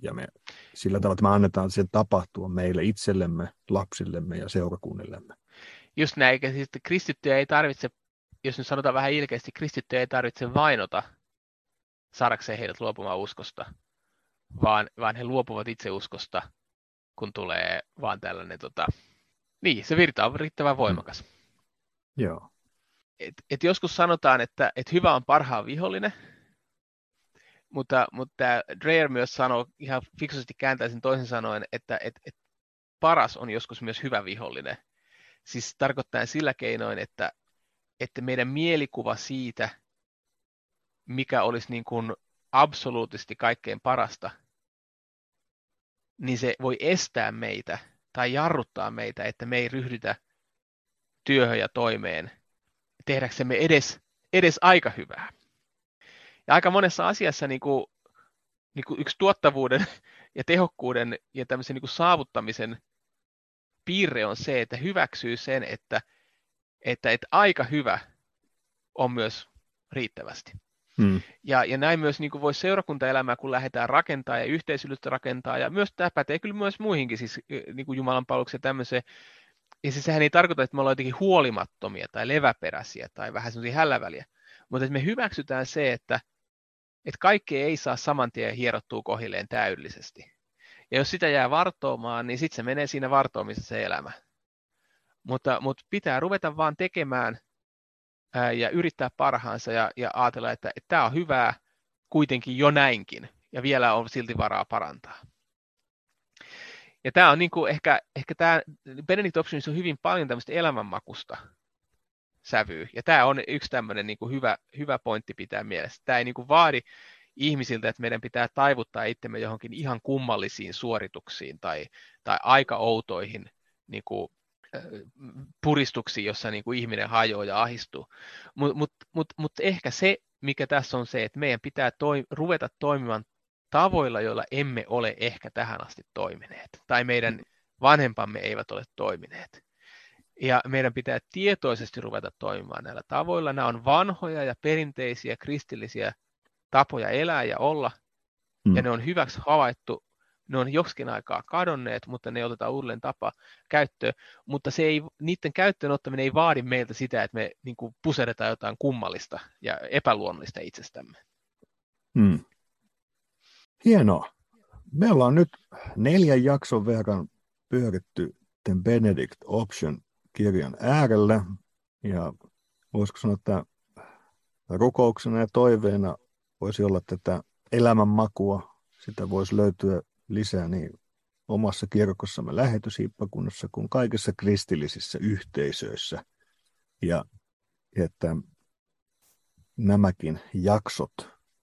Ja me, sillä tavalla, että me annetaan sen tapahtua meille itsellemme, lapsillemme ja seurakunnillemme. Just näin, eikä siis kristittyjä ei tarvitse, jos nyt sanotaan vähän ilkeästi, kristittyjä ei tarvitse vainota saadakseen heidät luopumaan uskosta, vaan, vaan he luopuvat itse uskosta, kun tulee vaan tällainen, tota, niin, se virta on riittävän voimakas. Mm. Joo. Et, et joskus sanotaan, että et hyvä on parhaan vihollinen, mutta, mutta Dreyer myös sanoo ihan fiksusti kääntäisin toisin sanoen, että et, et paras on joskus myös hyvä vihollinen. Siis tarkoittaa sillä keinoin, että, että meidän mielikuva siitä, mikä olisi niin kuin absoluuttisesti kaikkein parasta, niin se voi estää meitä tai jarruttaa meitä, että me ei ryhdytä työhön ja toimeen tehdäksemme edes, edes aika hyvää. Ja aika monessa asiassa niin kuin, niin kuin yksi tuottavuuden ja tehokkuuden ja tämmöisen niin kuin saavuttamisen piirre on se, että hyväksyy sen, että, että, että aika hyvä on myös riittävästi. Hmm. Ja, ja näin myös niin voi seurakuntaelämää, kun lähdetään rakentaa ja yhteisöllistä rakentaa, ja myös tämä pätee kyllä myös muihinkin, siis niin kuin Jumalan palveluksen tämmöiseen. Ja siis sehän ei tarkoita, että me ollaan jotenkin huolimattomia tai leväperäisiä tai vähän semmoisia hälläväliä, mutta että me hyväksytään se, että, että kaikki ei saa saman tien hierottua kohilleen täydellisesti. Ja jos sitä jää vartoamaan, niin sitten se menee siinä vartoamisessa se elämä. Mutta, mutta pitää ruveta vaan tekemään ja yrittää parhaansa ja, ja ajatella, että, että tämä on hyvää kuitenkin jo näinkin ja vielä on silti varaa parantaa. Ja tämä on niin kuin ehkä, ehkä tämä Benedict Options on hyvin paljon tämmöistä elämänmakusta sävyä. Ja tämä on yksi tämmöinen niin kuin hyvä, hyvä pointti pitää mielessä. Tämä ei niin kuin vaadi ihmisiltä, että meidän pitää taivuttaa itsemme johonkin ihan kummallisiin suorituksiin tai, tai aika outoihin niin kuin, puristuksiin, jossa niin kuin ihminen hajoaa ja ahistuu. Mutta mut, mut, mut ehkä se, mikä tässä on se, että meidän pitää toi, ruveta toimimaan tavoilla, joilla emme ole ehkä tähän asti toimineet, tai meidän vanhempamme eivät ole toimineet. Ja meidän pitää tietoisesti ruveta toimimaan näillä tavoilla. Nämä on vanhoja ja perinteisiä kristillisiä tapoja elää ja olla, mm. ja ne on hyväksi havaittu, ne on joskin aikaa kadonneet, mutta ne otetaan uudelleen tapa käyttöön, mutta se ei, niiden käyttöön ottaminen ei vaadi meiltä sitä, että me niin kuin puseretaan jotain kummallista ja epäluonnollista itsestämme. Mm. Hienoa. Meillä on nyt neljän jakson verran pyöritty The Benedict Option kirjan äärellä, ja voisiko sanoa, että rukouksena ja toiveena voisi olla tätä elämänmakua, sitä voisi löytyä lisää niin omassa kirkossamme lähetyshiippakunnassa kuin kaikissa kristillisissä yhteisöissä. Ja että nämäkin jaksot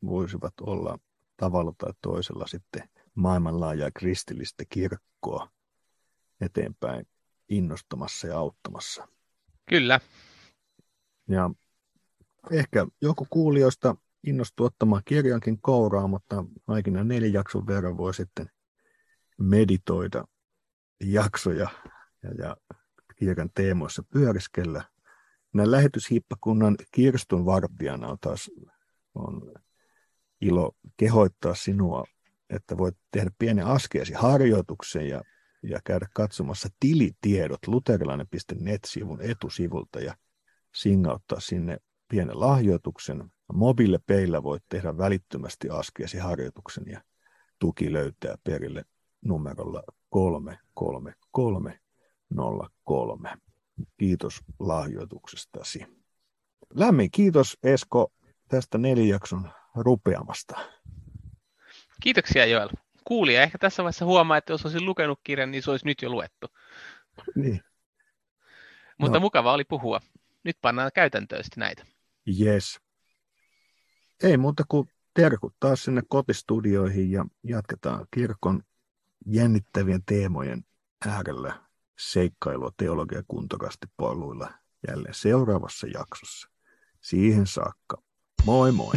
voisivat olla tavalla tai toisella sitten maailmanlaajaa kristillistä kirkkoa eteenpäin innostamassa ja auttamassa. Kyllä. Ja ehkä joku kuulijoista innostuu ottamaan kirjankin kouraa, mutta aikina neljän jakson verran voi sitten meditoida jaksoja ja, ja kirjan teemoissa pyöriskellä. Näin lähetyshippakunnan kirstun vartijana on taas on ilo kehoittaa sinua, että voit tehdä pienen askeesi harjoituksen ja, ja käydä katsomassa tilitiedot luterilainen.net-sivun etusivulta ja singauttaa sinne pienen lahjoituksen. Mobiilepeillä voit tehdä välittömästi askeesi harjoituksen ja tuki löytää perille numerolla 33303. Kiitos lahjoituksestasi. Lämmin kiitos Esko tästä nelijakson rupeamasta. Kiitoksia Joel. Kuulija ehkä tässä vaiheessa huomaa, että jos olisin lukenut kirjan, niin se olisi nyt jo luettu. Niin. Mutta no. mukava oli puhua. nyt pannaan käytäntöön näitä. Yes. Ei muuta kuin terkut taas sinne kotistudioihin ja jatketaan kirkon jännittävien teemojen äärellä seikkailua teologia kuntokasti poluilla jälleen seuraavassa jaksossa. Siihen saakka. Moi moi!